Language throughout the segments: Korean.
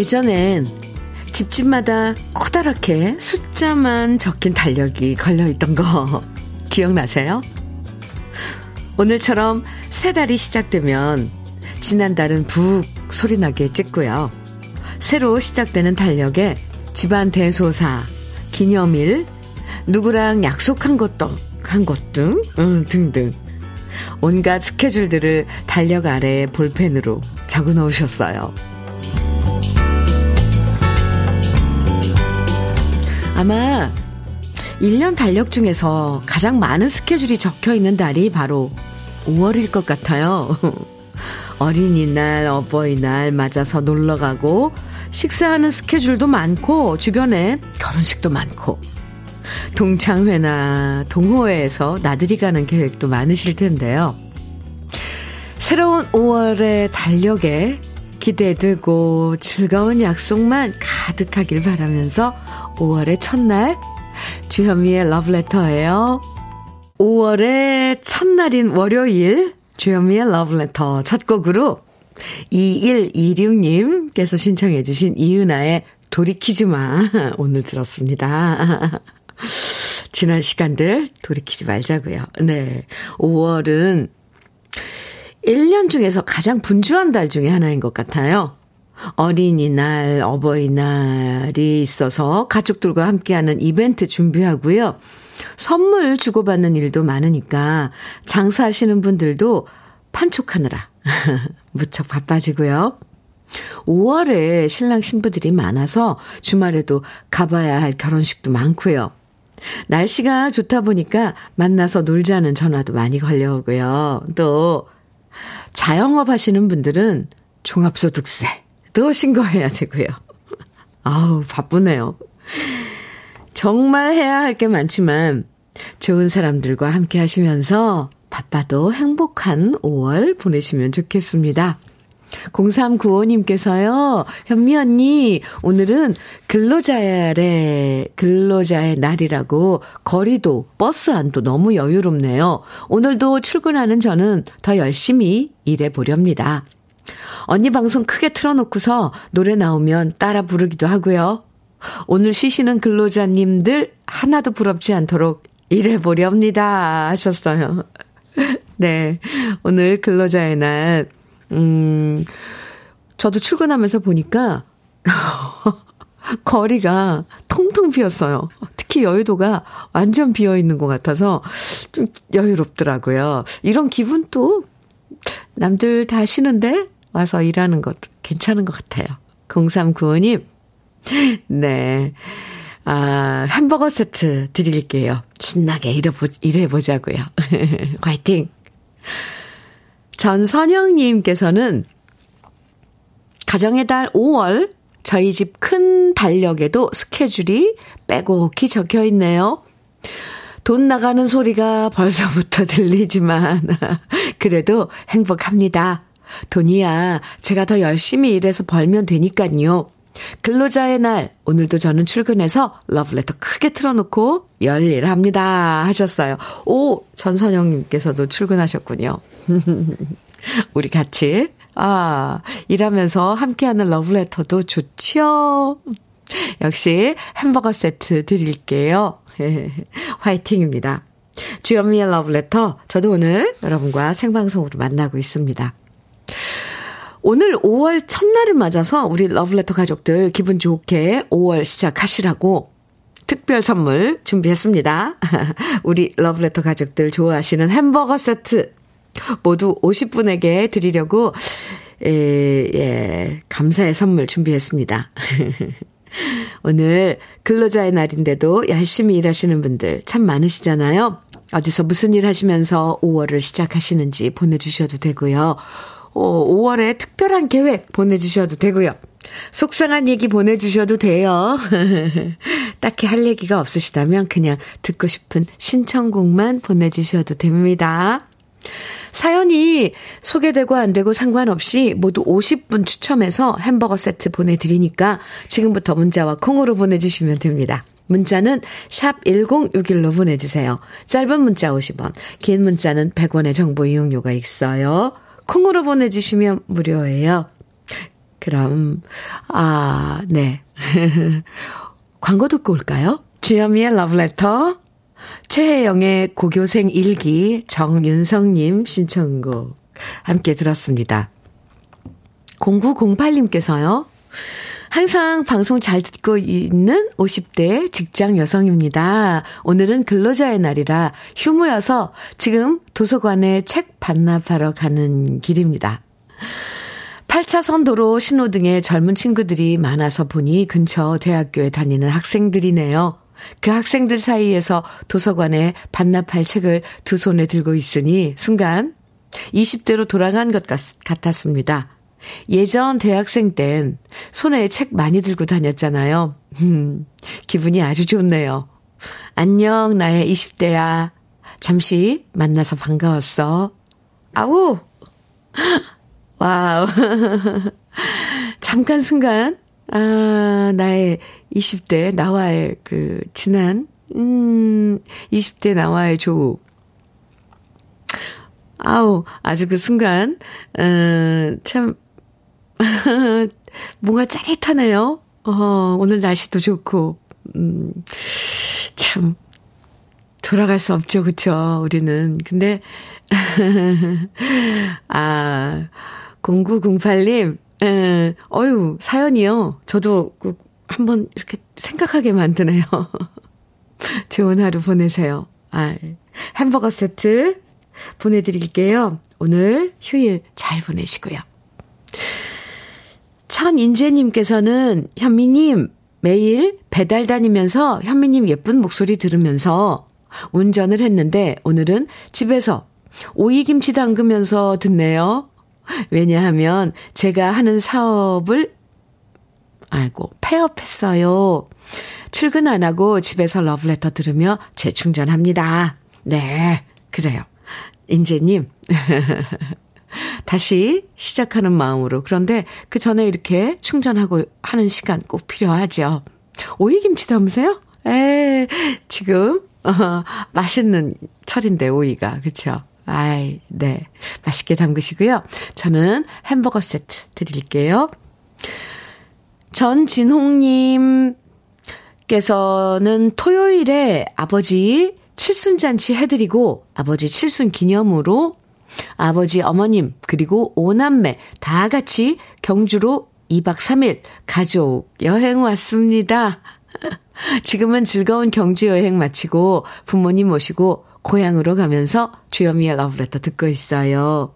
예전엔 집집마다 커다랗게 숫자만 적힌 달력이 걸려있던 거 기억나세요? 오늘처럼 새 달이 시작되면 지난달은 북 소리나게 찍고요. 새로 시작되는 달력에 집안 대소사, 기념일, 누구랑 약속한 것도, 한 것 등, 음, 등등. 온갖 스케줄들을 달력 아래에 볼펜으로 적어 놓으셨어요. 아마 1년 달력 중에서 가장 많은 스케줄이 적혀 있는 달이 바로 5월일 것 같아요. 어린이날, 어버이날 맞아서 놀러 가고, 식사하는 스케줄도 많고, 주변에 결혼식도 많고, 동창회나 동호회에서 나들이 가는 계획도 많으실 텐데요. 새로운 5월의 달력에 기대되고 즐거운 약속만 가득하길 바라면서 5월의 첫날 주현미의 러브레터예요. 5월의 첫날인 월요일 주현미의 러브레터 첫 곡으로 2126님께서 신청해 주신 이은아의 돌이키지 마 오늘 들었습니다. 지난 시간들 돌이키지 말자고요. 네. 5월은 1년 중에서 가장 분주한 달 중에 하나인 것 같아요. 어린이날, 어버이날이 있어서 가족들과 함께하는 이벤트 준비하고요. 선물 주고받는 일도 많으니까 장사하시는 분들도 판촉하느라 무척 바빠지고요. 5월에 신랑 신부들이 많아서 주말에도 가봐야 할 결혼식도 많고요. 날씨가 좋다 보니까 만나서 놀자는 전화도 많이 걸려오고요. 또 자영업 하시는 분들은 종합소득세도 신고해야 되고요. 아우, 바쁘네요. 정말 해야 할 게 많지만 좋은 사람들과 함께 하시면서 바빠도 행복한 5월 보내시면 좋겠습니다. 0395님께서요, 현미 언니, 오늘은 근로자의, 근로자의 날이라고 거리도 버스 안도 너무 여유롭네요. 오늘도 출근하는 저는 더 열심히 일해보렵니다. 언니 방송 크게 틀어놓고서 노래 나오면 따라 부르기도 하고요. 오늘 쉬시는 근로자님들 하나도 부럽지 않도록 일해보렵니다. 하셨어요. 네. 오늘 근로자의 날, 음, 저도 출근하면서 보니까 거리가 통통 비었어요. 특히 여의도가 완전 비어 있는 것 같아서 좀 여유롭더라고요. 이런 기분 또 남들 다 쉬는데 와서 일하는 것도 괜찮은 것 같아요. 0395님, 네. 아, 햄버거 세트 드릴게요. 신나게 일해보, 일해보자고요. 화이팅! 전선영님께서는 가정의 달 5월 저희 집 큰 달력에도 스케줄이 빼곡히 적혀 있네요. 돈 나가는 소리가 벌써부터 들리지만 그래도 행복합니다. 돈이야 제가 더 열심히 일해서 벌면 되니까요. 근로자의 날, 오늘도 저는 출근해서 러브레터 크게 틀어놓고 열일합니다. 하셨어요. 오, 전선영님께서도 출근하셨군요. 우리 같이, 아, 일하면서 함께하는 러브레터도 좋지요. 역시 햄버거 세트 드릴게요. 화이팅입니다. 주현미의 러브레터, 저도 오늘 여러분과 생방송으로 만나고 있습니다. 오늘 5월 첫날을 맞아서 우리 러브레터 가족들 기분 좋게 5월 시작하시라고 특별 선물 준비했습니다. 우리 러브레터 가족들 좋아하시는 햄버거 세트 모두 50분에게 드리려고 에, 예, 감사의 선물 준비했습니다. 오늘 근로자의 날인데도 열심히 일하시는 분들 참 많으시잖아요. 어디서 무슨 일 하시면서 5월을 시작하시는지 보내주셔도 되고요. 5월에 어, 특별한 계획 보내주셔도 되고요. 속상한 얘기 보내주셔도 돼요. 딱히 할 얘기가 없으시다면 그냥 듣고 싶은 신청곡만 보내주셔도 됩니다. 사연이 소개되고 안 되고 상관없이 모두 50분 추첨해서 햄버거 세트 보내드리니까 지금부터 문자와 콩으로 보내주시면 됩니다. 문자는 샵 1061로 보내주세요. 짧은 문자 50원, 긴 문자는 100원의 정보 이용료가 있어요. 콩으로 보내주시면 무료예요. 그럼, 아, 네. 광고 듣고 올까요? 주현미의 러브레터, 최혜영의 고교생 일기, 정윤성님 신청곡 함께 들었습니다. 0908님께서요. 항상 방송 잘 듣고 있는 50대 직장 여성입니다. 오늘은 근로자의 날이라 휴무여서 지금 도서관에 책 반납하러 가는 길입니다. 8차선 도로 신호등에 젊은 친구들이 많아서 보니 근처 대학교에 다니는 학생들이네요. 그 학생들 사이에서 도서관에 반납할 책을 두 손에 들고 있으니 순간 20대로 돌아간 것 같, 같았습니다. 예전 대학생 땐 손에 책 많이 들고 다녔잖아요. 음, 기분이 아주 좋네요. 안녕, 나의 20대야. 잠시 만나서 반가웠어. 아우! 와우. 잠깐 순간, 아, 나의 20대, 나와의 그, 지난, 음, 20대 나와의 조우. 아우, 아주 그 순간, 어, 참, 뭔가 짜릿하네요. 어, 오늘 날씨도 좋고, 음, 참, 돌아갈 수 없죠, 그쵸, 우리는. 근데, 아, 0908님, 에, 어유 사연이요. 저도 그 한번 이렇게 생각하게 만드네요. 좋은 하루 보내세요. 아, 햄버거 세트 보내드릴게요. 오늘 휴일 잘 보내시고요. 천인재님께서는 현미님 매일 배달 다니면서 현미님 예쁜 목소리 들으면서 운전을 했는데 오늘은 집에서 오이김치 담그면서 듣네요. 왜냐하면 제가 하는 사업을 아이고 폐업했어요. 출근 안 하고 집에서 러브레터 들으며 재충전합니다. 네, 그래요. 인재님. 다시 시작하는 마음으로. 그런데 그 전에 이렇게 충전하고 하는 시간 꼭 필요하죠. 오이김치 담으세요? 에, 지금, 어, 맛있는 철인데, 오이가. 그쵸? 아이, 네. 맛있게 담그시고요. 저는 햄버거 세트 드릴게요. 전진홍님께서는 토요일에 아버지 칠순잔치 해드리고 아버지 칠순 기념으로 아버지, 어머님, 그리고 오남매 다 같이 경주로 2박 3일 가족 여행 왔습니다. 지금은 즐거운 경주 여행 마치고 부모님 모시고 고향으로 가면서 주현미의 러브레터 듣고 있어요.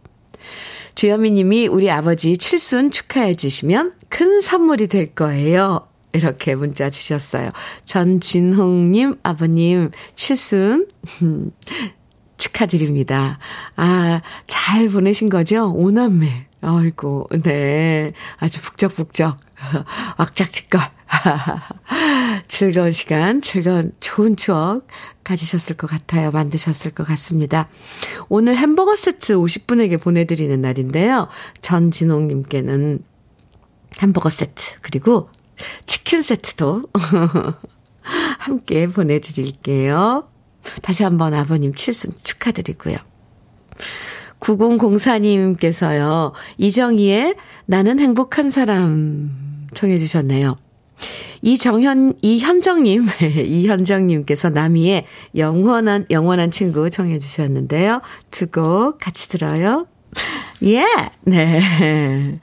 주현미 님이 우리 아버지 칠순 축하해 주시면 큰 선물이 될 거예요. 이렇게 문자 주셨어요. 전진홍 님, 아버님 칠순 축하드립니다. 아, 잘 보내신 거죠? 오남매. 아이고, 네. 아주 북적북적. 왁짝지껄. 즐거운 시간, 즐거운, 좋은 추억 가지셨을 것 같아요. 만드셨을 것 같습니다. 오늘 햄버거 세트 50분에게 보내드리는 날인데요. 전진홍님께는 햄버거 세트, 그리고 치킨 세트도 함께 보내드릴게요. 다시 한번 아버님 칠순 축하드리고요. 9004님께서요, 이정희의 나는 행복한 사람 청해 주셨네요. 이정현, 이현정님, 이현정님께서 나미의 영원한, 영원한 친구 청해 주셨는데요. 두 곡 같이 들어요. 예! Yeah! 네.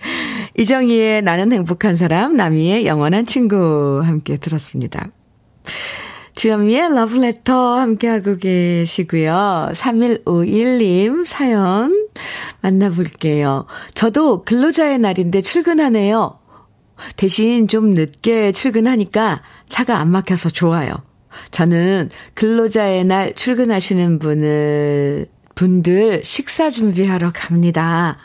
이정희의 나는 행복한 사람, 나미의 영원한 친구 함께 들었습니다. 주현미의 러브레터 함께하고 계시고요. 3151님 사연 만나볼게요. 저도 근로자의 날인데 출근하네요. 대신 좀 늦게 출근하니까 차가 안 막혀서 좋아요. 저는 근로자의 날 출근하시는 분을, 분들 식사 준비하러 갑니다.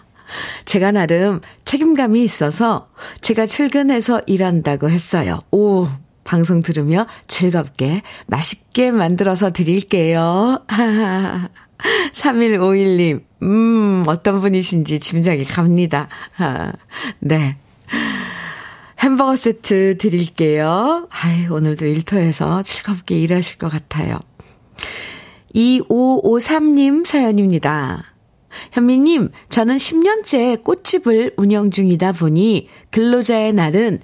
제가 나름 책임감이 있어서 제가 출근해서 일한다고 했어요. 오, 방송 들으며 즐겁게 맛있게 만들어서 드릴게요. 3151님, 음, 어떤 분이신지 짐작이 갑니다. 네. 햄버거 세트 드릴게요. 아이, 오늘도 일터에서 즐겁게 일하실 것 같아요. 2553님 사연입니다. 현미님, 저는 10년째 꽃집을 운영 중이다 보니 근로자의 날은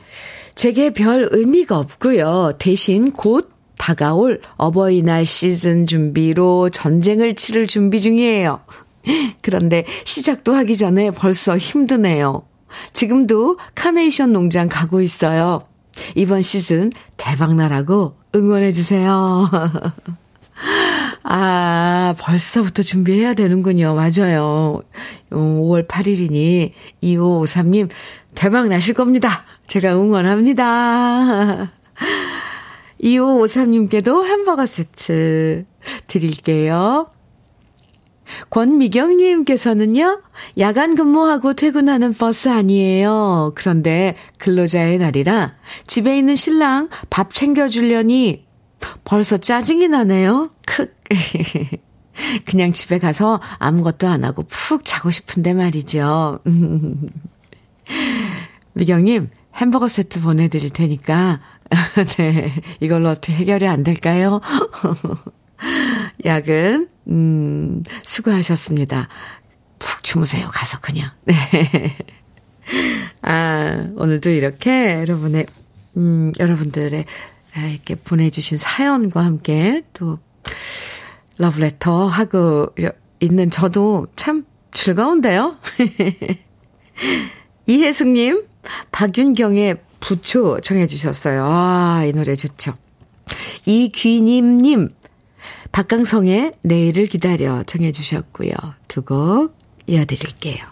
제게 별 의미가 없고요. 대신 곧 다가올 어버이날 시즌 준비로 전쟁을 치를 준비 중이에요. 그런데 시작도 하기 전에 벌써 힘드네요. 지금도 카네이션 농장 가고 있어요. 이번 시즌 대박나라고 응원해주세요. 아, 벌써부터 준비해야 되는군요. 맞아요. 5월 어, 8일이니 2553님 대박 나실 겁니다. 제가 응원합니다. 2553님께도 햄버거 세트 드릴게요. 권미경님께서는요, 야간 근무하고 퇴근하는 버스 아니에요. 그런데 근로자의 날이라 집에 있는 신랑 밥 챙겨주려니 벌써 짜증이 나네요. 크. 그냥 집에 가서 아무것도 안 하고 푹 자고 싶은데 말이죠. 미경님, 햄버거 세트 보내드릴 테니까, 네, 이걸로 어떻게 해결이 안 될까요? 야근, 음, 수고하셨습니다. 푹 주무세요. 가서 그냥. 네. 아, 오늘도 이렇게 여러분의, 음, 여러분들의 아, 이렇게 보내주신 사연과 함께 또 러브레터 하고 있는 저도 참 즐거운데요? 이혜숙님, 박윤경의 부초 정해주셨어요. 아, 이 노래 좋죠. 이귀님님, 박강성의 내일을 기다려 정해주셨고요. 두 곡 이어드릴게요.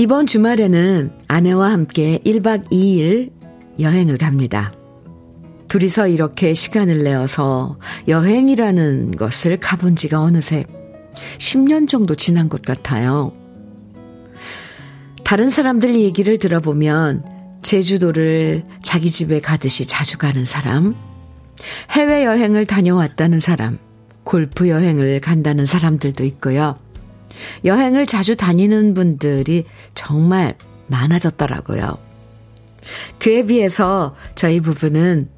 이번 주말에는 아내와 함께 1박 2일 여행을 갑니다. 둘이서 이렇게 시간을 내어서 여행이라는 것을 가본 지가 어느새 10년 정도 지난 것 같아요. 다른 사람들 얘기를 들어보면 제주도를 자기 집에 가듯이 자주 가는 사람, 해외여행을 다녀왔다는 사람, 골프 여행을 간다는 사람들도 있고요. 여행을 자주 다니는 분들이 정말 많아졌더라고요. 그에 비해서 저희 부부는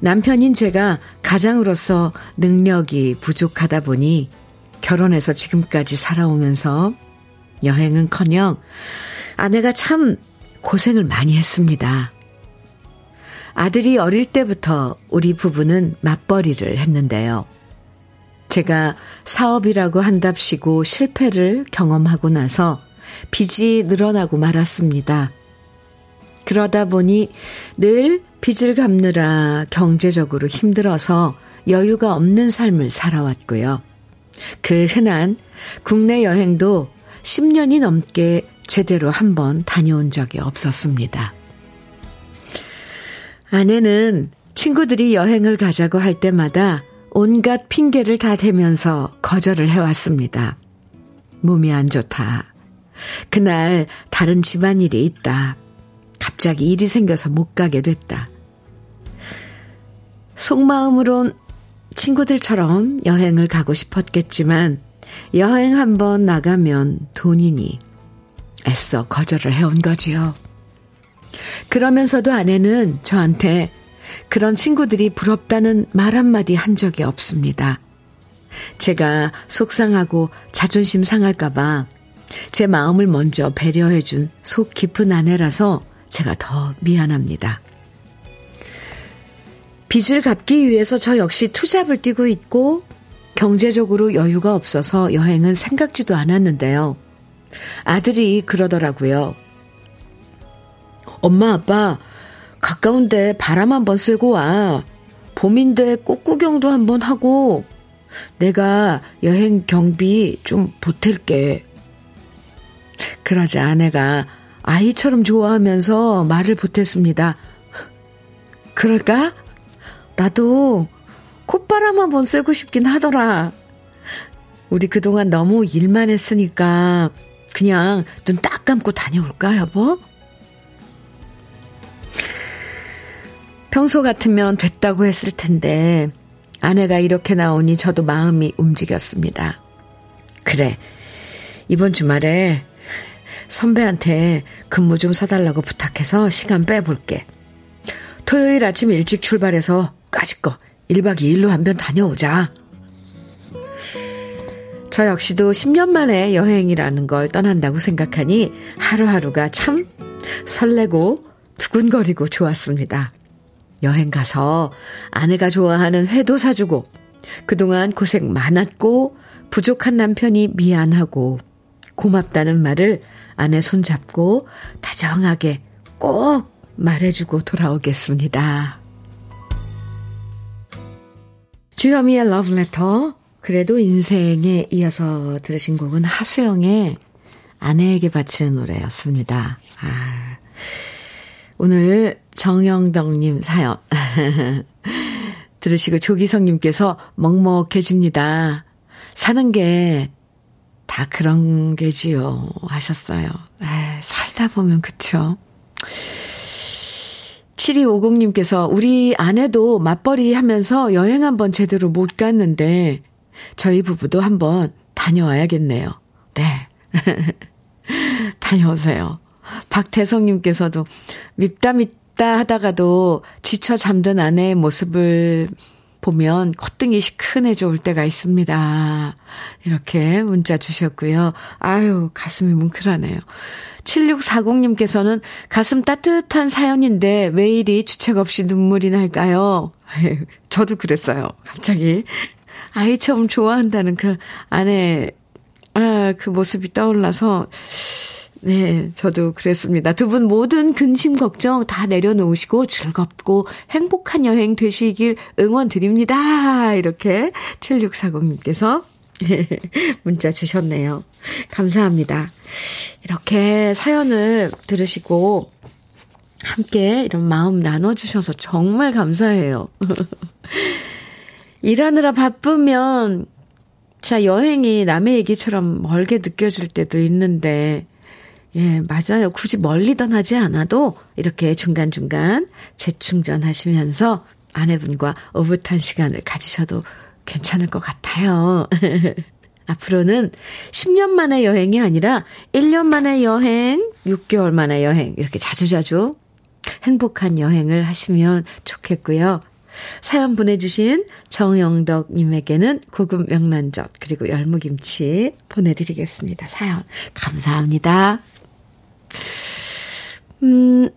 남편인 제가 가장으로서 능력이 부족하다 보니 결혼해서 지금까지 살아오면서 여행은 커녕 아내가 참 고생을 많이 했습니다. 아들이 어릴 때부터 우리 부부는 맞벌이를 했는데요. 제가 사업이라고 한답시고 실패를 경험하고 나서 빚이 늘어나고 말았습니다. 그러다 보니 늘 빚을 갚느라 경제적으로 힘들어서 여유가 없는 삶을 살아왔고요. 그 흔한 국내 여행도 10년이 넘게 제대로 한번 다녀온 적이 없었습니다. 아내는 친구들이 여행을 가자고 할 때마다 온갖 핑계를 다 대면서 거절을 해왔습니다. 몸이 안 좋다. 그날 다른 집안일이 있다. 갑자기 일이 생겨서 못 가게 됐다. 속마음으론 친구들처럼 여행을 가고 싶었겠지만 여행 한번 나가면 돈이니 애써 거절을 해온 거지요. 그러면서도 아내는 저한테 그런 친구들이 부럽다는 말 한마디 한 적이 없습니다. 제가 속상하고 자존심 상할까봐 제 마음을 먼저 배려해준 속 깊은 아내라서 제가 더 미안합니다. 빚을 갚기 위해서 저 역시 투잡을 뛰고 있고 경제적으로 여유가 없어서 여행은 생각지도 않았는데요. 아들이 그러더라고요. 엄마, 아빠, 가까운데 바람 한번 쐬고 와. 봄인데 꽃 구경도 한번 하고, 내가 여행 경비 좀 보탤게. 그러자 아내가, 아이처럼 좋아하면서 말을 못했습니다. 그럴까? 나도 콧바람 한번 쐬고 싶긴 하더라. 우리 그동안 너무 일만 했으니까 그냥 눈 딱 감고 다녀올까, 여보? 평소 같으면 됐다고 했을 텐데 아내가 이렇게 나오니 저도 마음이 움직였습니다. 그래. 이번 주말에 선배한테 근무 좀 서달라고 부탁해서 시간 빼볼게. 토요일 아침 일찍 출발해서 까짓거 1박 2일로 한 번 다녀오자. 저 역시도 10년 만에 여행이라는 걸 떠난다고 생각하니 하루하루가 참 설레고 두근거리고 좋았습니다. 여행 가서 아내가 좋아하는 회도 사주고 그동안 고생 많았고 부족한 남편이 미안하고 고맙다는 말을 아내 손잡고 다정하게 꼭 말해주고 돌아오겠습니다. 주현미의 러브레터 그래도 인생에 이어서 들으신 곡은 하수영의 아내에게 바치는 노래였습니다. 아, 오늘 정영덕님 사연 들으시고 조기성님께서 먹먹해집니다. 사는 게 다 그런 게지요 하셨어요. 에, 살다 보면 그쵸. 7250님께서 우리 아내도 맞벌이 하면서 여행 한번 제대로 못 갔는데 저희 부부도 한번 다녀와야겠네요. 네. 다녀오세요. 박태성님께서도 밉다 밉 다 하다가도 지쳐 잠든 아내의 모습을 보면 콧등이 시큰해져 올 때가 있습니다. 이렇게 문자 주셨고요. 아유, 가슴이 뭉클하네요. 7640님께서는 가슴 따뜻한 사연인데 왜 이리 주책 없이 눈물이 날까요? 저도 그랬어요. 갑자기. 아이처럼 좋아한다는 그 아내, 아, 그 모습이 떠올라서, 네, 저도 그랬습니다. 두 분 모든 근심 걱정 다 내려놓으시고 즐겁고 행복한 여행 되시길 응원 드립니다. 이렇게 7640님께서 문자 주셨네요. 감사합니다. 이렇게 사연을 들으시고 함께 이런 마음 나눠주셔서 정말 감사해요. 일하느라 바쁘면, 자, 여행이 남의 얘기처럼 멀게 느껴질 때도 있는데, 예, 맞아요. 굳이 멀리 떠나지 않아도 이렇게 중간중간 재충전하시면서 아내분과 오붓한 시간을 가지셔도 괜찮을 것 같아요. 앞으로는 10년 만의 여행이 아니라 1년 만의 여행, 6개월 만의 여행, 이렇게 자주자주 행복한 여행을 하시면 좋겠고요. 사연 보내주신 정영덕님에게는 고급 명란젓, 그리고 열무김치 보내드리겠습니다. 사연, 감사합니다. 음,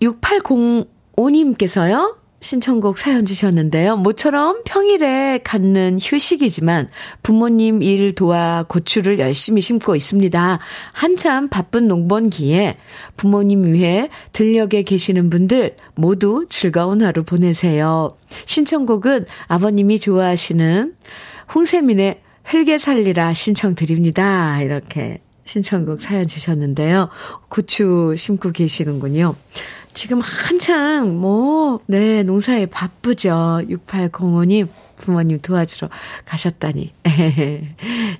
6805님께서요. 신청곡 사연 주셨는데요. 모처럼 평일에 갖는 휴식이지만 부모님 일 도와 고추를 열심히 심고 있습니다. 한참 바쁜 농번기에 부모님 위해 들녘에 계시는 분들 모두 즐거운 하루 보내세요. 신청곡은 아버님이 좋아하시는 홍세민의 흙에 살리라 신청드립니다. 이렇게 신청곡 사연 주셨는데요. 고추 심고 계시는군요. 지금 한창 뭐, 네, 농사에 바쁘죠. 6805님, 부모님 도와주러 가셨다니.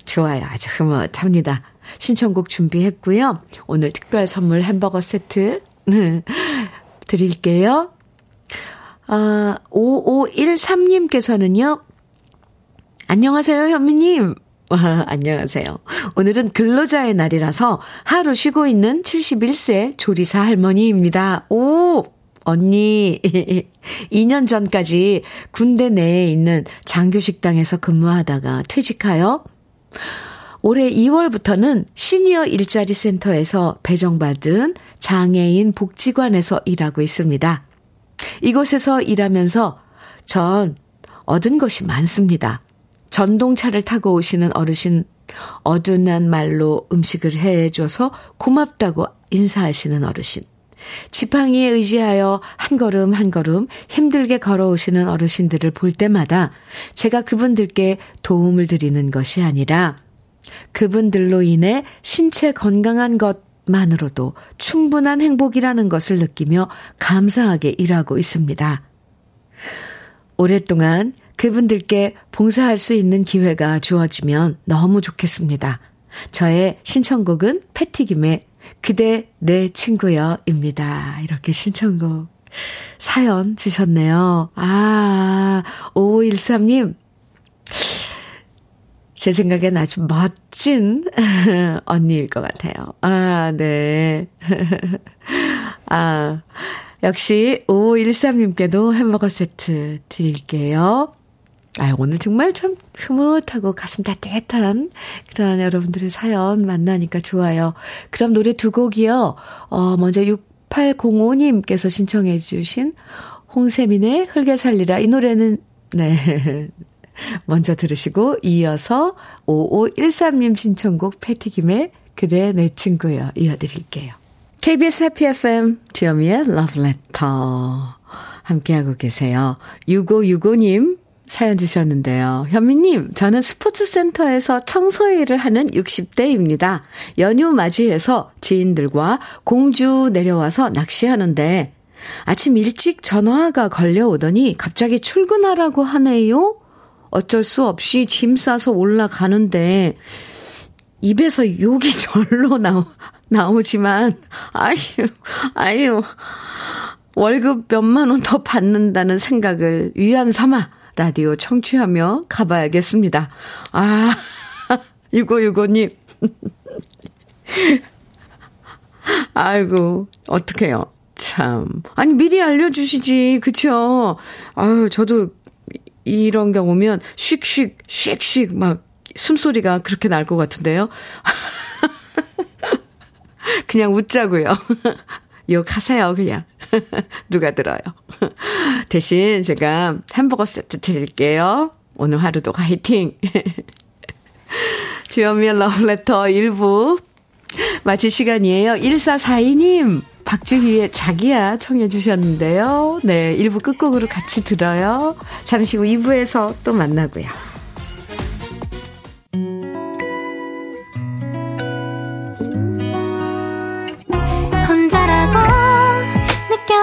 좋아요. 아주 흐뭇합니다. 신청곡 준비했고요. 오늘 특별 선물 햄버거 세트 드릴게요. 아, 5513님께서는요. 안녕하세요, 현미님. 와, 안녕하세요. 오늘은 근로자의 날이라서 하루 쉬고 있는 71세 조리사 할머니입니다. 오! 언니, 2년 전까지 군대 내에 있는 장교식당에서 근무하다가 퇴직하여 올해 2월부터는 시니어 일자리 센터에서 배정받은 장애인 복지관에서 일하고 있습니다. 이곳에서 일하면서 전 얻은 것이 많습니다. 전동차를 타고 오시는 어르신 어둔한 말로 음식을 해줘서 고맙다고 인사하시는 어르신. 지팡이에 의지하여 한 걸음 한 걸음 힘들게 걸어오시는 어르신들을 볼 때마다 제가 그분들께 도움을 드리는 것이 아니라 그분들로 인해 신체 건강한 것 것만으로도 충분한 행복이라는 것을 느끼며 감사하게 일하고 있습니다. 오랫동안 그분들께 봉사할 수 있는 기회가 주어지면 너무 좋겠습니다. 저의 신청곡은 패티김의 그대 내 친구여입니다. 이렇게 신청곡 사연 주셨네요. 아, 5513님. 제 생각엔 아주 멋진 언니일 것 같아요. 아, 네. 아, 역시 5513님께도 햄버거 세트 드릴게요. 아, 오늘 정말 참 흐뭇하고 가슴 따뜻한 그런 여러분들의 사연 만나니까 좋아요. 그럼 노래 두 곡이요. 어, 먼저 6805님께서 신청해 주신 홍세민의 흙에 살리라. 이 노래는, 네. 먼저 들으시고, 이어서 5513님 신청곡 패티김의 그대 내 친구여 이어드릴게요. KBS 해피 FM 주여미의 Love Letter 함께하고 계세요. 6565님 사연 주셨는데요. 현미님, 저는 스포츠센터에서 청소 일을 하는 60대입니다. 연휴 맞이해서 지인들과 공주 내려와서 낚시하는데 아침 일찍 전화가 걸려오더니 갑자기 출근하라고 하네요? 어쩔 수 없이 짐 싸서 올라가는데 입에서 욕이 절로 나오, 나오지만, 아유, 아유, 월급 몇만 원 더 받는다는 생각을 위안 삼아 라디오 청취하며 가봐야겠습니다. 아, 6565님. 아이고, 어떡해요. 참. 아니, 미리 알려주시지. 그쵸? 아유, 저도 이런 경우면 슉슉, 슉슉 막 숨소리가 그렇게 날 것 같은데요. 그냥 웃자고요. 욕하세요, 그냥. 누가 들어요. 대신 제가 햄버거 세트 드릴게요. 오늘 하루도 화이팅! 주연미의 러브레터 1부 마칠 시간이에요. 1442님, 박주희의 자기야 청해 주셨는데요. 네, 1부 끝곡으로 같이 들어요. 잠시 후 2부에서 또 만나고요.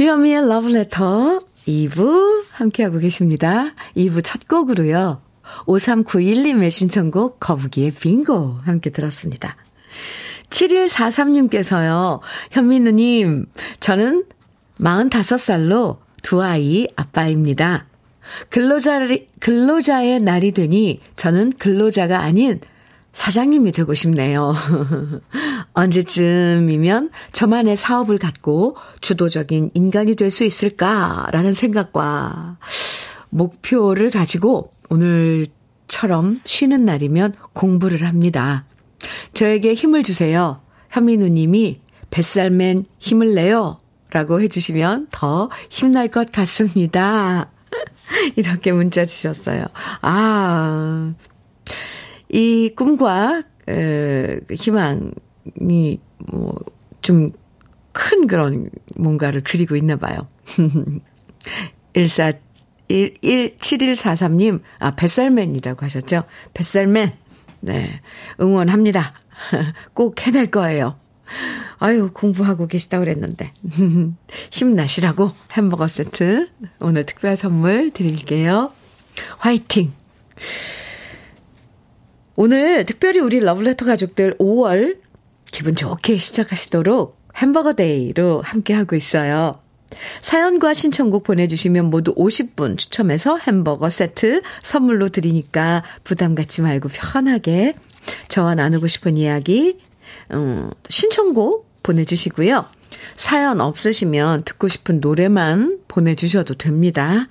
주현미의 러브레터 2부 함께하고 계십니다. 2부 첫 곡으로요. 5391님의 신청곡 거북이의 빙고 함께 들었습니다. 7143님께서요. 현미 누님, 저는 45살로 두 아이 아빠입니다. 근로자, 근로자의 날이 되니 저는 근로자가 아닌 사장님이 되고 싶네요. 언제쯤이면 저만의 사업을 갖고 주도적인 인간이 될 수 있을까라는 생각과 목표를 가지고 오늘처럼 쉬는 날이면 공부를 합니다. 저에게 힘을 주세요. 현민우 님이 뱃살맨 힘을 내요. 라고 해주시면 더 힘날 것 같습니다. 이렇게 문자 주셨어요. 아, 이 꿈과 에, 희망이 뭐 좀 큰 그런 뭔가를 그리고 있나 봐요. 14 1 1 7143님, 아, 뱃살맨이라고 하셨죠? 뱃살맨. 네. 응원합니다. 꼭 해낼 거예요. 아유, 공부하고 계시다고 그랬는데. 힘나시라고 햄버거 세트 오늘 특별 선물 드릴게요. 화이팅! 오늘 특별히 우리 러블레터 가족들 5월 기분 좋게 시작하시도록 햄버거 데이로 함께하고 있어요. 사연과 신청곡 보내주시면 모두 50분 추첨해서 햄버거 세트 선물로 드리니까 부담 갖지 말고 편하게 저와 나누고 싶은 이야기, 음, 신청곡 보내주시고요. 사연 없으시면 듣고 싶은 노래만 보내주셔도 됩니다.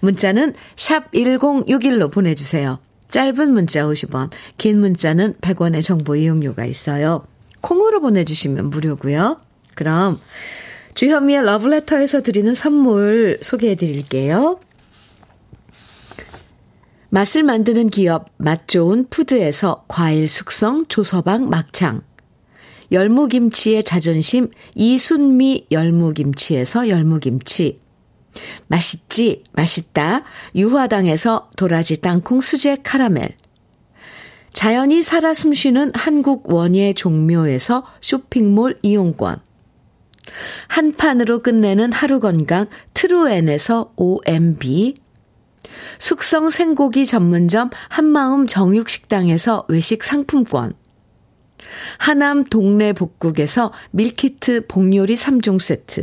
문자는 샵 1061로 보내주세요. 짧은 문자 50원, 긴 문자는 100원의 정보 이용료가 있어요. 콩으로 보내주시면 무료고요. 그럼 주현미의 러브레터에서 드리는 선물 소개해 드릴게요. 맛을 만드는 기업 맛 좋은 푸드에서 과일 숙성 조서방 막창 열무김치의 자존심 이순미 열무김치에서 열무김치 맛있지 맛있다. 유화당에서 도라지 땅콩 수제 카라멜. 자연이 살아 숨쉬는 한국 원예 종묘에서 쇼핑몰 이용권. 한 판으로 끝내는 하루 건강 트루엔에서 OMB 숙성 생고기 전문점 한마음 정육식당에서 외식 상품권. 하남 동네 복국에서 밀키트 복요리 3종 세트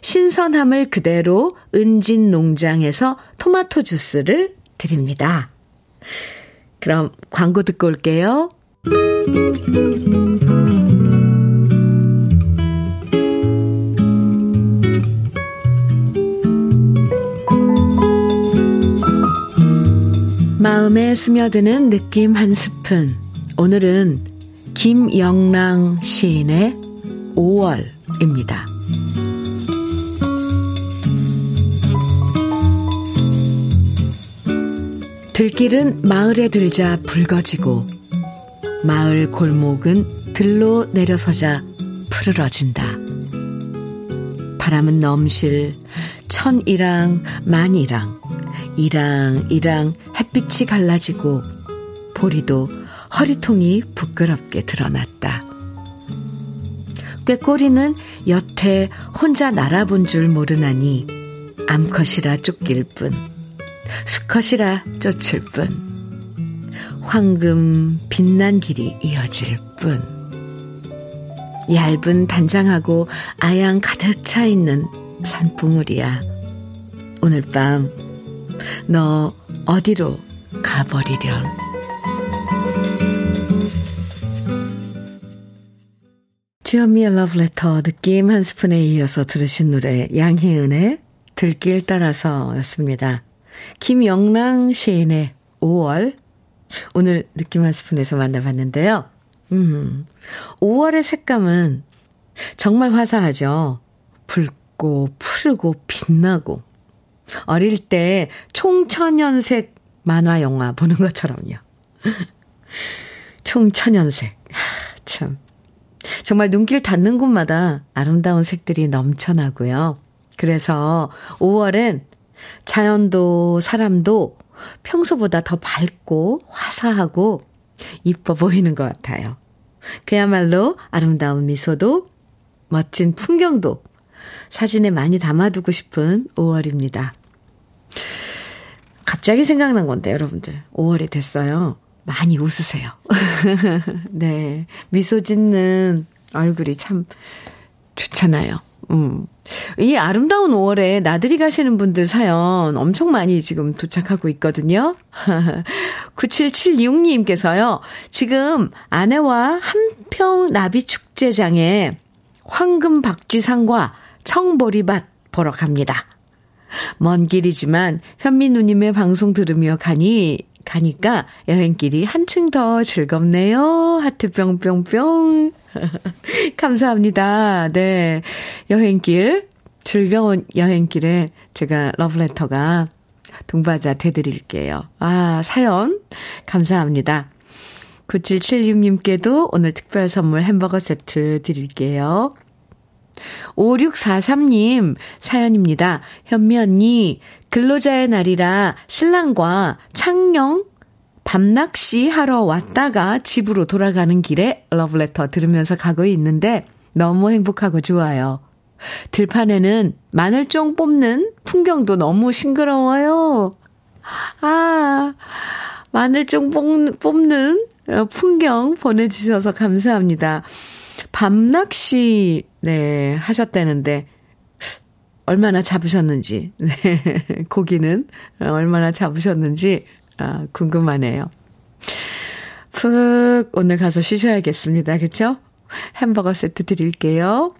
신선함을 그대로 은진 농장에서 토마토 주스를 드립니다. 그럼 광고 듣고 올게요. 마음에 스며드는 느낌 한 스푼. 오늘은 김영랑 시인의 5월입니다. 들길은 마을에 들자 붉어지고 마을 골목은 들로 내려서자 푸르러진다. 바람은 넘실 천이랑 만이랑 이랑 이랑 햇빛이 갈라지고 보리도 허리통이 부끄럽게 드러났다. 꾀꼬리는 여태 혼자 날아본 줄 모르나니 암컷이라 쫓길 뿐 수컷이라 쫓을 뿐 황금 빛난 길이 이어질 뿐 얇은 단장하고 아양 가득 차 있는 산봉우리야 오늘 밤 너 어디로 가버리련 주현미의 러브레터 느낌 한 스푼에 이어서 들으신 노래 양희은의 들길 따라서 였습니다. 김영랑 시인의 5월 오늘 느낌 한 스푼에서 만나봤는데요. 음, 5월의 색감은 정말 화사하죠. 붉고 푸르고 빛나고 어릴 때 총천연색 만화 영화 보는 것처럼요. 총천연색. 참. 정말 눈길 닿는 곳마다 아름다운 색들이 넘쳐나고요. 그래서 5월엔 자연도 사람도 평소보다 더 밝고 화사하고 이뻐 보이는 것 같아요. 그야말로 아름다운 미소도 멋진 풍경도 사진에 많이 담아두고 싶은 5월입니다. 갑자기 생각난 건데, 여러분들. 5월이 됐어요. 많이 웃으세요. 네. 미소 짓는 얼굴이 참 좋잖아요. 음. 이 아름다운 5월에 나들이 가시는 분들 사연 엄청 많이 지금 도착하고 있거든요. 9776님께서요, 지금 아내와 한평 나비축제장에 황금 박쥐상과 청보리밭 보러 갑니다. 먼 길이지만 현미 누님의 방송 들으며 가니 가니까 여행길이 한층 더 즐겁네요. 하트 뿅뿅뿅. 감사합니다. 네. 여행길 즐거운 여행길에 제가 러브레터가 동바자 되드릴게요. 아, 사연 감사합니다. 9776님께도 오늘 특별 선물 햄버거 세트 드릴게요. 5643님 사연입니다. 현미 언니, 근로자의 날이라 신랑과 창녕 밤낚시 하러 왔다가 집으로 돌아가는 길에 러브레터 들으면서 가고 있는데 너무 행복하고 좋아요. 들판에는 마늘종 뽑는 풍경도 너무 싱그러워요. 아, 마늘종 뽑는 풍경 보내주셔서 감사합니다. 밤낚시, 네, 하셨다는데, 얼마나 잡으셨는지, 네, 고기는 얼마나 잡으셨는지, 아, 궁금하네요. 푹 오늘 가서 쉬셔야겠습니다. 그쵸? 햄버거 세트 드릴게요.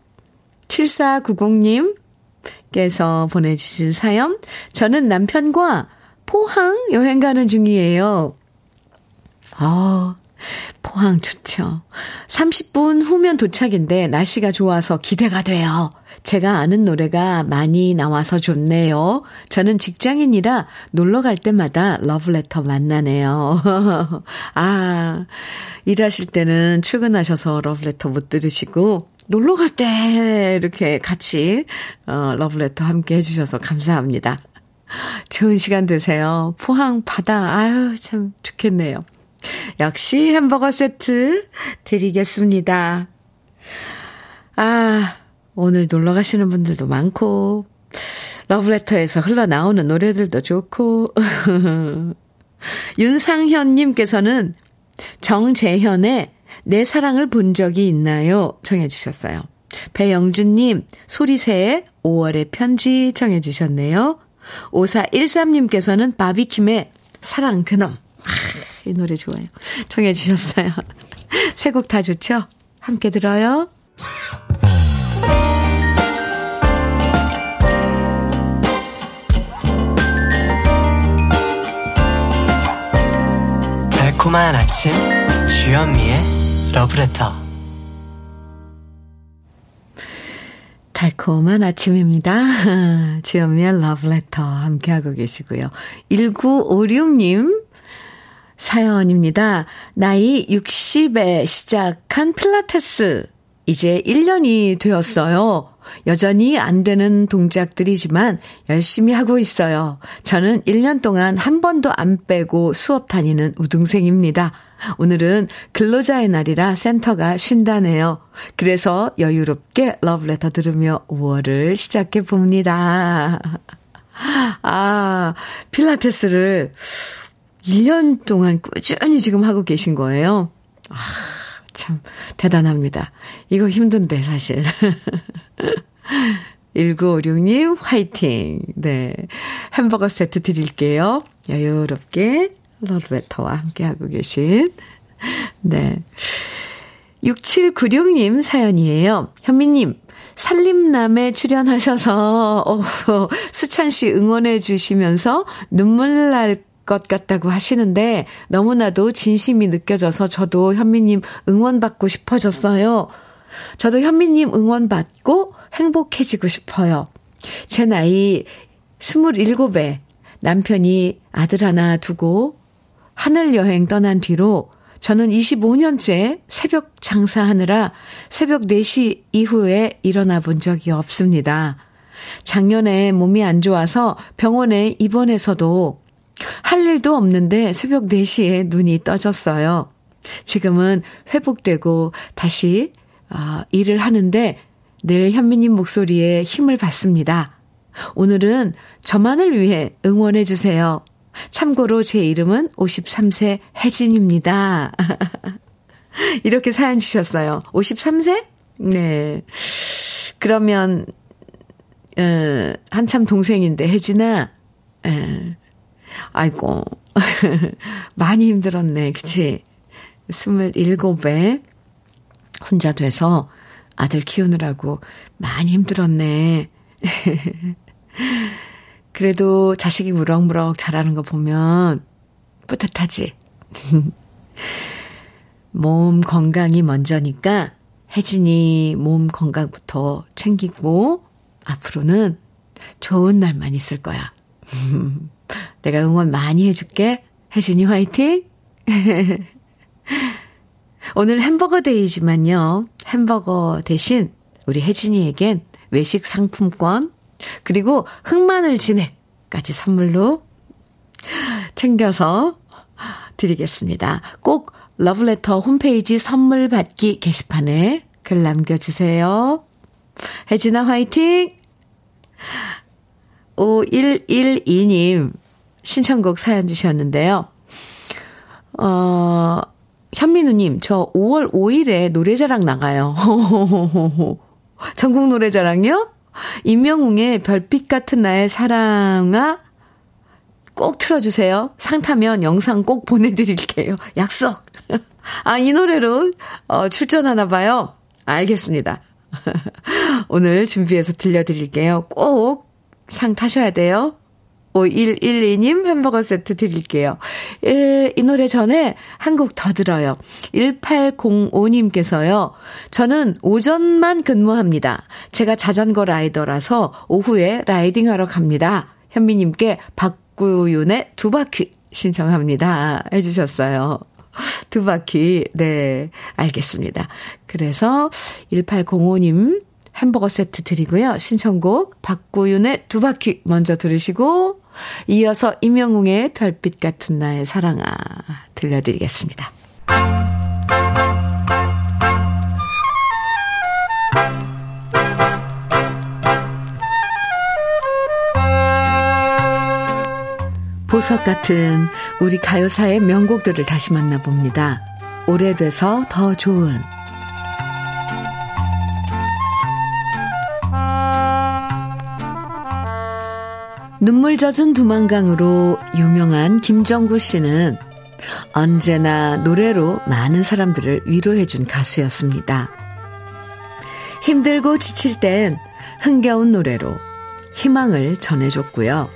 7490님께서 보내주신 사연. 저는 남편과 포항 여행 가는 중이에요. 아, 포항 좋죠. 30분 후면 도착인데 날씨가 좋아서 기대가 돼요. 제가 아는 노래가 많이 나와서 좋네요. 저는 직장인이라 놀러 갈 때마다 러브레터 만나네요. 아, 일하실 때는 출근하셔서 러브레터 못 들으시고, 놀러 갈 때 이렇게 같이, 어, 러브레터 함께 해주셔서 감사합니다. 좋은 시간 되세요. 포항 바다, 아유, 참 좋겠네요. 역시 햄버거 세트 드리겠습니다. 아, 오늘 놀러 가시는 분들도 많고, 러브레터에서 흘러나오는 노래들도 좋고, 윤상현님께서는 정재현의 내 사랑을 본 적이 있나요? 청해주셨어요. 배영준님, 소리새의 5월의 편지 청해주셨네요. 5413님께서는 바비킴의 사랑 그놈. 아, 이 노래 좋아요. 청해 주셨어요. 세 곡 다 좋죠? 함께 들어요. 달콤한 아침 주현미의 러브레터 달콤한 아침입니다. 주현미의 러브레터 함께하고 계시고요. 1956님 사연입니다. 나이 60에 시작한 필라테스. 이제 1년이 되었어요. 여전히 안 되는 동작들이지만 열심히 하고 있어요. 저는 1년 동안 한 번도 안 빼고 수업 다니는 우등생입니다. 오늘은 근로자의 날이라 센터가 쉰다네요. 그래서 여유롭게 러브레터 들으며 5월을 시작해 봅니다. 아, 필라테스를 1년 동안 꾸준히 지금 하고 계신 거예요. 아, 참, 대단합니다. 이거 힘든데, 사실. 1956님, 화이팅. 네. 햄버거 세트 드릴게요. 여유롭게 러브레터와 함께하고 계신. 네. 6796님 사연이에요. 현미님, 살림남에 출연하셔서, 어, 수찬 씨 응원해 주시면서 눈물 날 것 같다고 하시는데, 너무나도 진심이 느껴져서 저도 현미님 응원받고 싶어졌어요. 저도 현미님 응원받고 행복해지고 싶어요. 제 나이 27에 남편이 아들 하나 두고 하늘 여행 떠난 뒤로 저는 25년째 새벽 장사하느라 새벽 4시 이후에 일어나 본 적이 없습니다. 작년에 몸이 안 좋아서 병원에 입원해서도 할 일도 없는데 새벽 4시에 눈이 떠졌어요. 지금은 회복되고 다시 어, 일을 하는데 늘 현미님 목소리에 힘을 받습니다. 오늘은 저만을 위해 응원해 주세요. 참고로 제 이름은 53세 혜진입니다. 이렇게 사연 주셨어요. 53세? 네. 그러면, 어, 한참 동생인데, 혜진아, 에, 아이고, 많이 힘들었네, 그치? 27에 혼자 돼서 아들 키우느라고 많이 힘들었네. 그래도 자식이 무럭무럭 자라는 거 보면 뿌듯하지. 몸 건강이 먼저니까 혜진이 몸 건강부터 챙기고 앞으로는 좋은 날만 있을 거야. 내가 응원 많이 해줄게. 혜진이 화이팅! 오늘 햄버거 데이지만요. 햄버거 대신 우리 혜진이에겐 외식 상품권, 그리고 흑마늘 진액까지 선물로 챙겨서 드리겠습니다. 꼭 러브레터 홈페이지 선물 받기 게시판에 글 남겨주세요. 혜진아 화이팅! 5112님 신청곡 사연 주셨는데요. 어, 현민우님, 저 5월 5일에 노래자랑 나가요. 전국 노래자랑요? 임명웅의 별빛 같은 나의 사랑아 꼭 틀어주세요. 상 타면 영상 꼭 보내드릴게요. 약속. 아, 이 노래로 어, 출전하나 봐요. 알겠습니다. 오늘 준비해서 들려드릴게요. 꼭 상 타셔야 돼요. 5112님 햄버거 세트 드릴게요. 에, 이 노래 전에 한 곡 더 들어요. 1805님께서요. 저는 오전만 근무합니다. 제가 자전거 라이더라서 오후에 라이딩하러 갑니다. 현미님께 박구윤의 두 바퀴 신청합니다. 해주셨어요. 두 바퀴. 네. 알겠습니다. 그래서 1805님 햄버거 세트 드리고요. 신청곡 박구윤의 두 바퀴 먼저 들으시고 이어서 임영웅의 별빛 같은 나의 사랑아 들려드리겠습니다. 보석 같은 우리 가요사의 명곡들을 다시 만나봅니다. 오래돼서 더 좋은 눈물 젖은 두만강으로 유명한 김정구 씨는 언제나 노래로 많은 사람들을 위로해준 가수였습니다. 힘들고 지칠 땐 흥겨운 노래로 희망을 전해줬고요.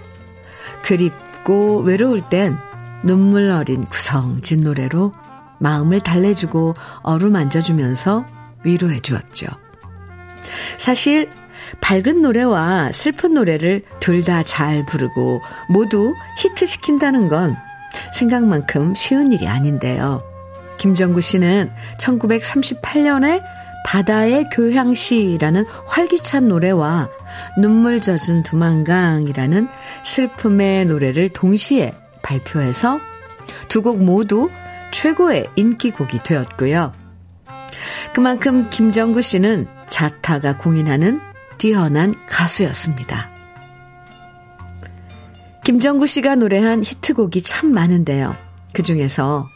그립고 외로울 땐 눈물 어린 구성진 노래로 마음을 달래주고 어루만져주면서 위로해 주었죠. 사실 밝은 노래와 슬픈 노래를 둘 다 잘 부르고 모두 히트시킨다는 건 생각만큼 쉬운 일이 아닌데요. 김정구 씨는 1938년에 바다의 교향시라는 활기찬 노래와 눈물 젖은 두만강이라는 슬픔의 노래를 동시에 발표해서 두 곡 모두 최고의 인기곡이 되었고요. 그만큼 김정구 씨는 자타가 공인하는 뛰어난 가수였습니다. 김정구 씨가 노래한 히트곡이 참 많은데요. 그 중에서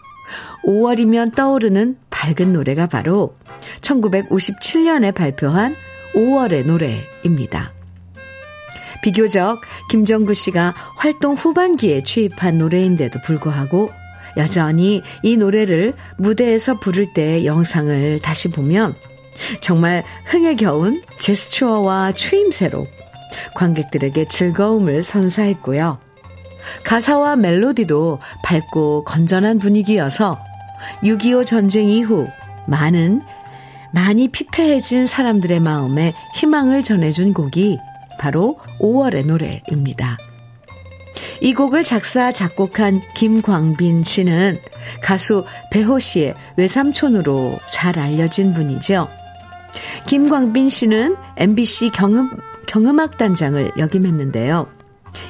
5월이면 떠오르는 밝은 노래가 바로 1957년에 발표한 5월의 노래입니다. 비교적 김정구 씨가 활동 후반기에 취입한 노래인데도 불구하고 여전히 이 노래를 무대에서 부를 때 영상을 다시 보면 정말 흥에 겨운 제스처와 추임새로 관객들에게 즐거움을 선사했고요. 가사와 멜로디도 밝고 건전한 분위기여서 6.25 전쟁 이후 많은, 많이 피폐해진 사람들의 마음에 희망을 전해준 곡이 바로 5월의 노래입니다. 이 곡을 작사, 작곡한 김광빈 씨는 가수 배호 씨의 외삼촌으로 잘 알려진 분이죠. 김광빈 씨는 MBC 경음, 경음악단장을 역임했는데요.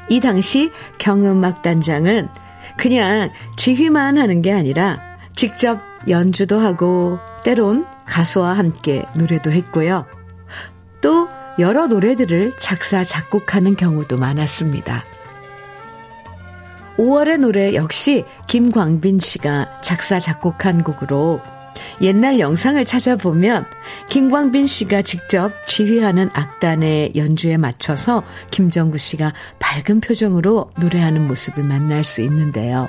이 당시 경음악단장은 그냥 지휘만 하는 게 아니라 직접 연주도 하고 때론 가수와 함께 노래도 했고요. 또 여러 노래들을 작사, 작곡하는 경우도 많았습니다. 5월의 노래 역시 김광빈 씨가 작사, 작곡한 곡으로 옛날 영상을 찾아보면 김광빈 씨가 직접 지휘하는 악단의 연주에 맞춰서 김정구 씨가 밝은 표정으로 노래하는 모습을 만날 수 있는데요.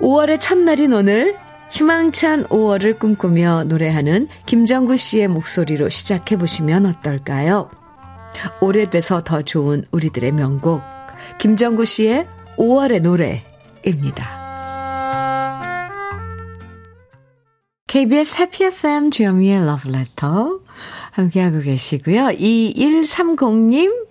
5월의 첫날인 오늘 희망찬 5월을 꿈꾸며 노래하는 김정구 씨의 목소리로 시작해 보시면 어떨까요? 오래돼서 더 좋은 우리들의 명곡 김정구 씨의 5월의 노래입니다. KBS 해피 FM 주현미의 Letter 함께하고 계시고요. 2130님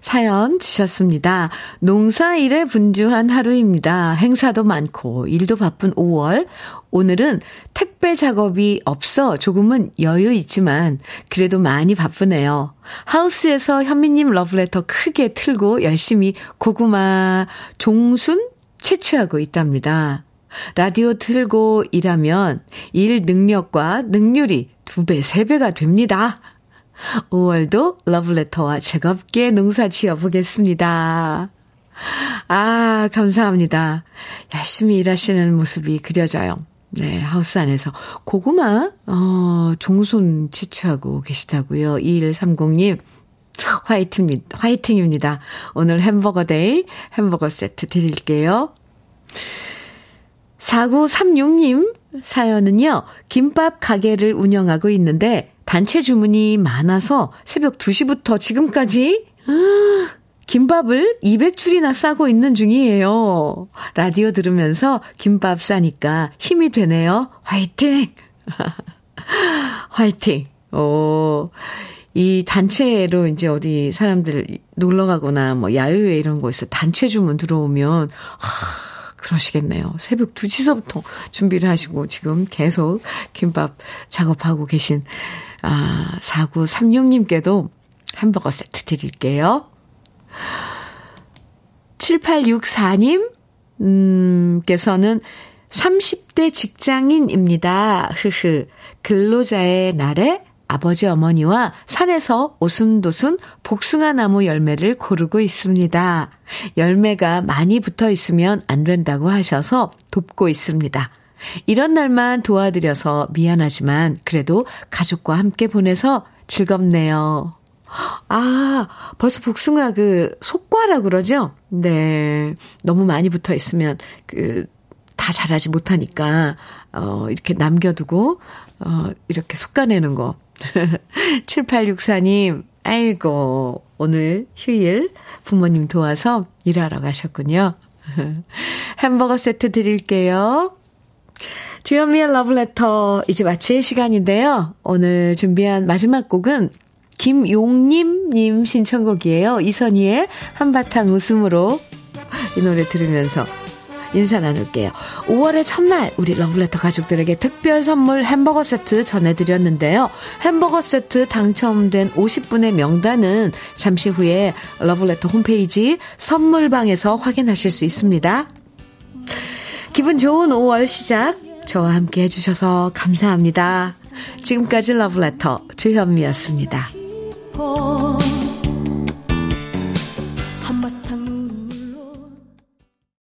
사연 주셨습니다. 농사일에 분주한 하루입니다. 행사도 많고 일도 바쁜 5월. 오늘은 택배 작업이 없어 조금은 여유 있지만 그래도 많이 바쁘네요. 하우스에서 현미님 러브레터 크게 틀고 열심히 고구마 종순 채취하고 있답니다. 라디오 틀고 일하면 일 능력과 능률이 두 배, 세 배가 됩니다. 5월도 러브레터와 즐겁게 농사 지어 보겠습니다. 아, 감사합니다. 열심히 일하시는 모습이 그려져요. 네, 하우스 안에서. 고구마, 어, 종손 채취하고 계시다고요. 2130님. 화이팅입니다. 화이팅입니다. 오늘 햄버거 day 햄버거 세트 드릴게요. 4936님 사연은요, 김밥 가게를 운영하고 있는데, 단체 주문이 많아서 새벽 2시부터 지금까지 김밥을 200줄이나 싸고 있는 중이에요. 라디오 들으면서 김밥 싸니까 힘이 되네요. 화이팅! 화이팅! 오, 이 단체로 이제 어디 사람들 놀러 가거나 뭐 야유회 이런 곳에서 단체 주문 들어오면, 하, 그러시겠네요. 새벽 2시서부터 준비를 하시고 지금 계속 김밥 작업하고 계신 아, 4936님께도 햄버거 세트 드릴게요. 7864님, 음, 께서는 30대 직장인입니다. 흐흐. 근로자의 날에 아버지 어머니와 산에서 오순도순 복숭아 나무 열매를 고르고 있습니다. 열매가 많이 붙어 있으면 안 된다고 하셔서 돕고 있습니다. 이런 날만 도와드려서 미안하지만 그래도 가족과 함께 보내서 즐겁네요. 아, 벌써 복숭아 그 속과라 그러죠? 네. 너무 많이 붙어 있으면 그다 자라지 못하니까 어 이렇게 남겨 두고 어 이렇게 솎아내는 거. 7864님, 아이고, 오늘 휴일 부모님 도와서 일하러 가셨군요. 햄버거 세트 드릴게요. 주현미의 러브레터 이제 마칠 시간인데요. 오늘 준비한 마지막 곡은 김용님님 신청곡이에요. 이선희의 한바탕 웃음으로 이 노래 들으면서 인사 나눌게요. 5월의 첫날 우리 러브레터 가족들에게 특별 선물 햄버거 세트 전해드렸는데요. 햄버거 세트 당첨된 50분의 명단은 잠시 후에 러브레터 홈페이지 선물방에서 확인하실 수 있습니다. 기분 좋은 5월 시작 저와 함께 해주셔서 감사합니다. 지금까지 러브레터 주현미였습니다.